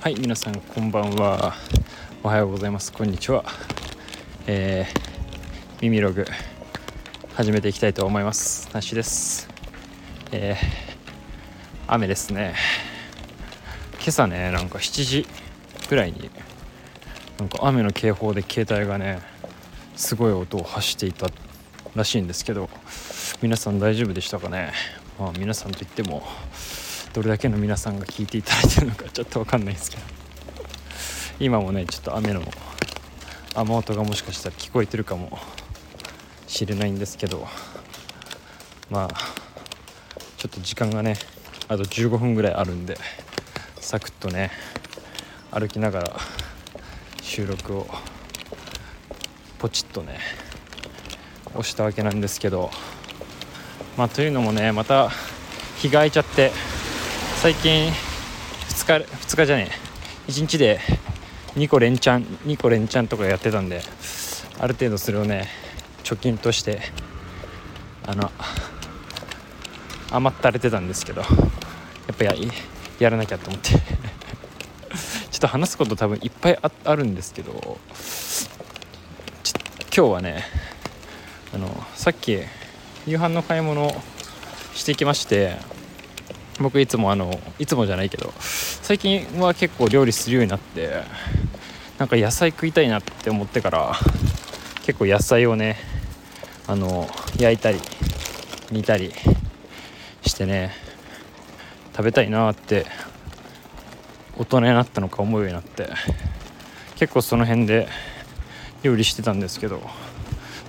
はい皆さんこんばんは。おはようございます。こんにちは。えー、耳ログ始めていきたいと思います。なしです。えー、雨ですね。今朝ねなんか7時ぐらいになんか雨の警報で携帯がねすごい音を発していたらしいんですけど皆さん大丈夫でしたかね？まあ皆さんといってもどれだけの皆さんが聞いていただいてるのかちょっと分かんないですけど今もねちょっと雨の雨音がもしかしたら聞こえてるかもしれないんですけどまあちょっと時間がねあと15分ぐらいあるんでサクッとね歩きながら収録をポチッとね押したわけなんですけどまあというのもねまた日が空いちゃって最近2日2日じゃねえ。1日で2個連チャン2個連チャンとかやってたんである程度それをね貯金としてあの余ったれてたんですけどやっぱややらなきゃと思って。ちょっと話すこと多分いっぱいあるんですけど今日はねあのさっき夕飯の買い物してきまして僕いつもあのいつもじゃないけど最近は結構料理するようになってなんか野菜食いたいなって思ってから結構野菜をねあの焼いたり煮たりしてね食べたいなって大人になったのか思うようになって結構その辺で料理してたんですけど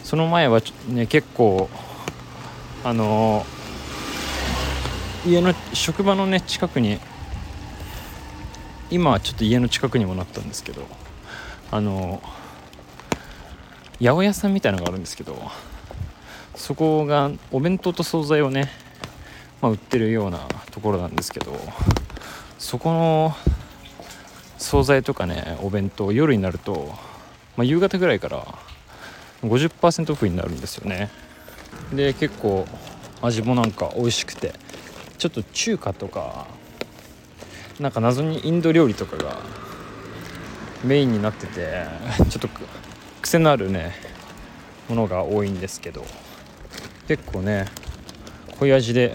その前はね結構あのー家の職場のね近くに今はちょっと家の近くにもなったんですけどあの八百屋さんみたいなのがあるんですけどそこがお弁当と惣菜をね、まあ、売ってるようなところなんですけどそこの惣菜とかねお弁当夜になると、まあ、夕方ぐらいから50%オフになるんですよね。で結構味もなんか美味しくて。ちょっと中華とかなんか謎にインド料理とかがメインになっててちょっと癖のあるねものが多いんですけど結構ね濃い味で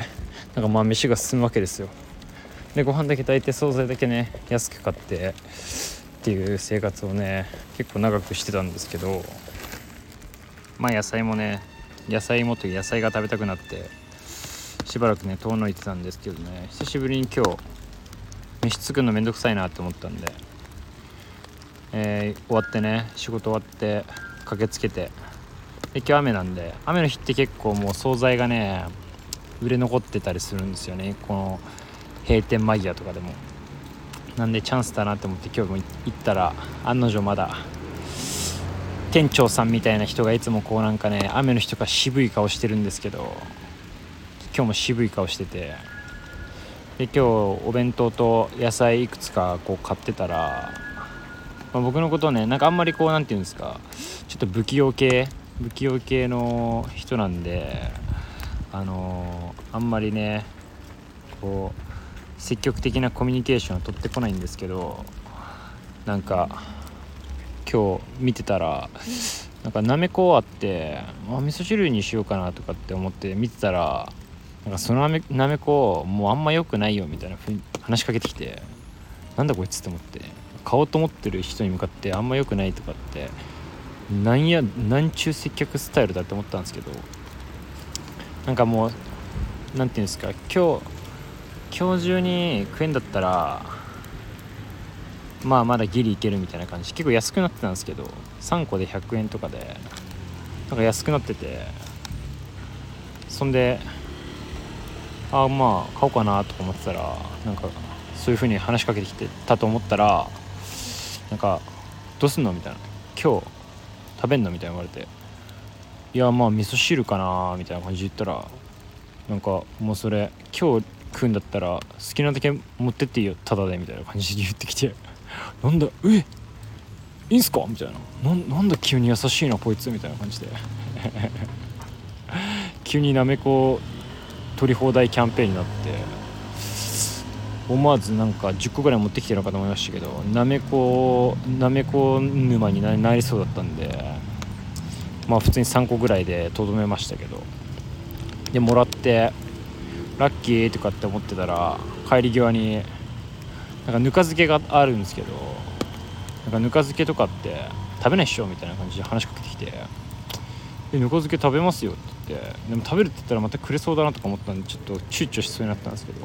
なんかまあ飯が進むわけですよ。でご飯だけ炊いて惣菜だけね安く買ってっていう生活をね結構長くしてたんですけどまあ野菜もね野菜もという野菜が食べたくなってしばらくね遠のいてたんですけどね久しぶりに今日飯作るのめんどくさいなって思ったんで、えー、終わってね仕事終わって駆けつけてで今日雨なんで雨の日って結構もう惣菜がね売れ残ってたりするんですよね。この閉店間際とかでも。なんでチャンスだなって思って今日も行ったら案の定まだ店長さんみたいな人がいつもこうなんかね雨の日とか渋い顔してるんですけど今日も渋い顔してて。で今日お弁当と野菜いくつかこう買ってたら、まあ、僕のことをねなんかあんまりこう何て言うんですかちょっと不器用系不器用系の人なんであのー、あんまりねこう積極的なコミュニケーションを取ってこないんですけどなんか今日見てたらなんかなめこあってあ味噌汁にしようかなとかって思って見てたらなんかそのなめこもうあんま良くないよみたいなふに話しかけてきてなんだこいつって思って買おうと思ってる人に向かってあんま良くないとかってなんやなんちゅう接客スタイルだって思ったんですけどなんかもう何て言うんですか今日今日中に食えんだったらまあまだギリいけるみたいな感じ。結構安くなってたんですけど3個で100円とかでなんか安くなっててそんであまあ買おうかなとか思ってたらなんかそういう風に話しかけてきてたと思ったらなんか「どうすんの?」みたいな「今日食べんの?」みたいな言われて「いやまあ味噌汁かな」みたいな感じで言ったらなんかもうそれ今日食うんだったら好きなだけ持ってっていいよタダでみたいな感じで言ってきて「なんだえいいんすか?」みたいな「なんだ急に優しいなこいつ」みたいな感じで 急になめこ取り放題キャンペーンになって思わずなんか10個ぐらい持ってきてるのかと思いましたけどなめこなめこ沼になりそうだったんでまあ普通に3個ぐらいでとどめましたけどでもらってラッキーとかって思ってたら帰り際になんかぬか漬けがあるんですけどなんかぬか漬けとかって食べないっしょみたいな感じで話しかけてきて「でぬか漬け食べますよ」ってって。でも食べるって言ったらまたくれそうだなとか思ったんでちょっと躊躇しそうになったんですけど。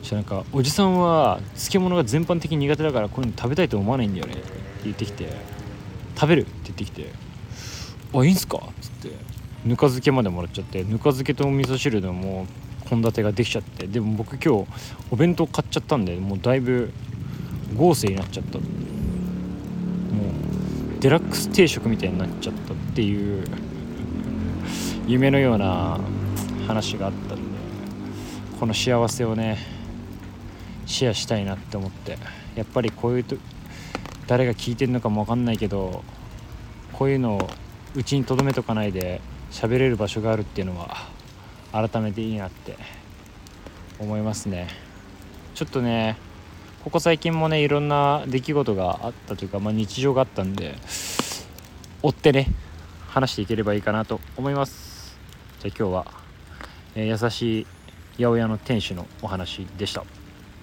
そしたらなんか「おじさんは漬物が全般的に苦手だからこういうの食べたいと思わないんだよね」って言ってきて「食べる」って言ってきて「あいいんすか?」っつって。ぬか漬けまでもらっちゃってぬか漬けとお味噌汁でも献立ができちゃって。でも僕今日お弁当買っちゃったんでもうだいぶ豪勢になっちゃった。もうデラックス定食みたいになっちゃったっていう夢のような話があったんでこの幸せをねシェアしたいなって思ってやっぱりこういうと誰が聞いてるのかも分かんないけどこういうのをうちに留めとかないで喋れる場所があるっていうのは改めていいなって思いますね。ちょっとねここ最近もねいろんな出来事があったというか、まあ、日常があったんで追ってね話していければいいかなと思います。じゃあ今日は、えー、優しい八百屋の店主のお話でした。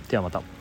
ではまた。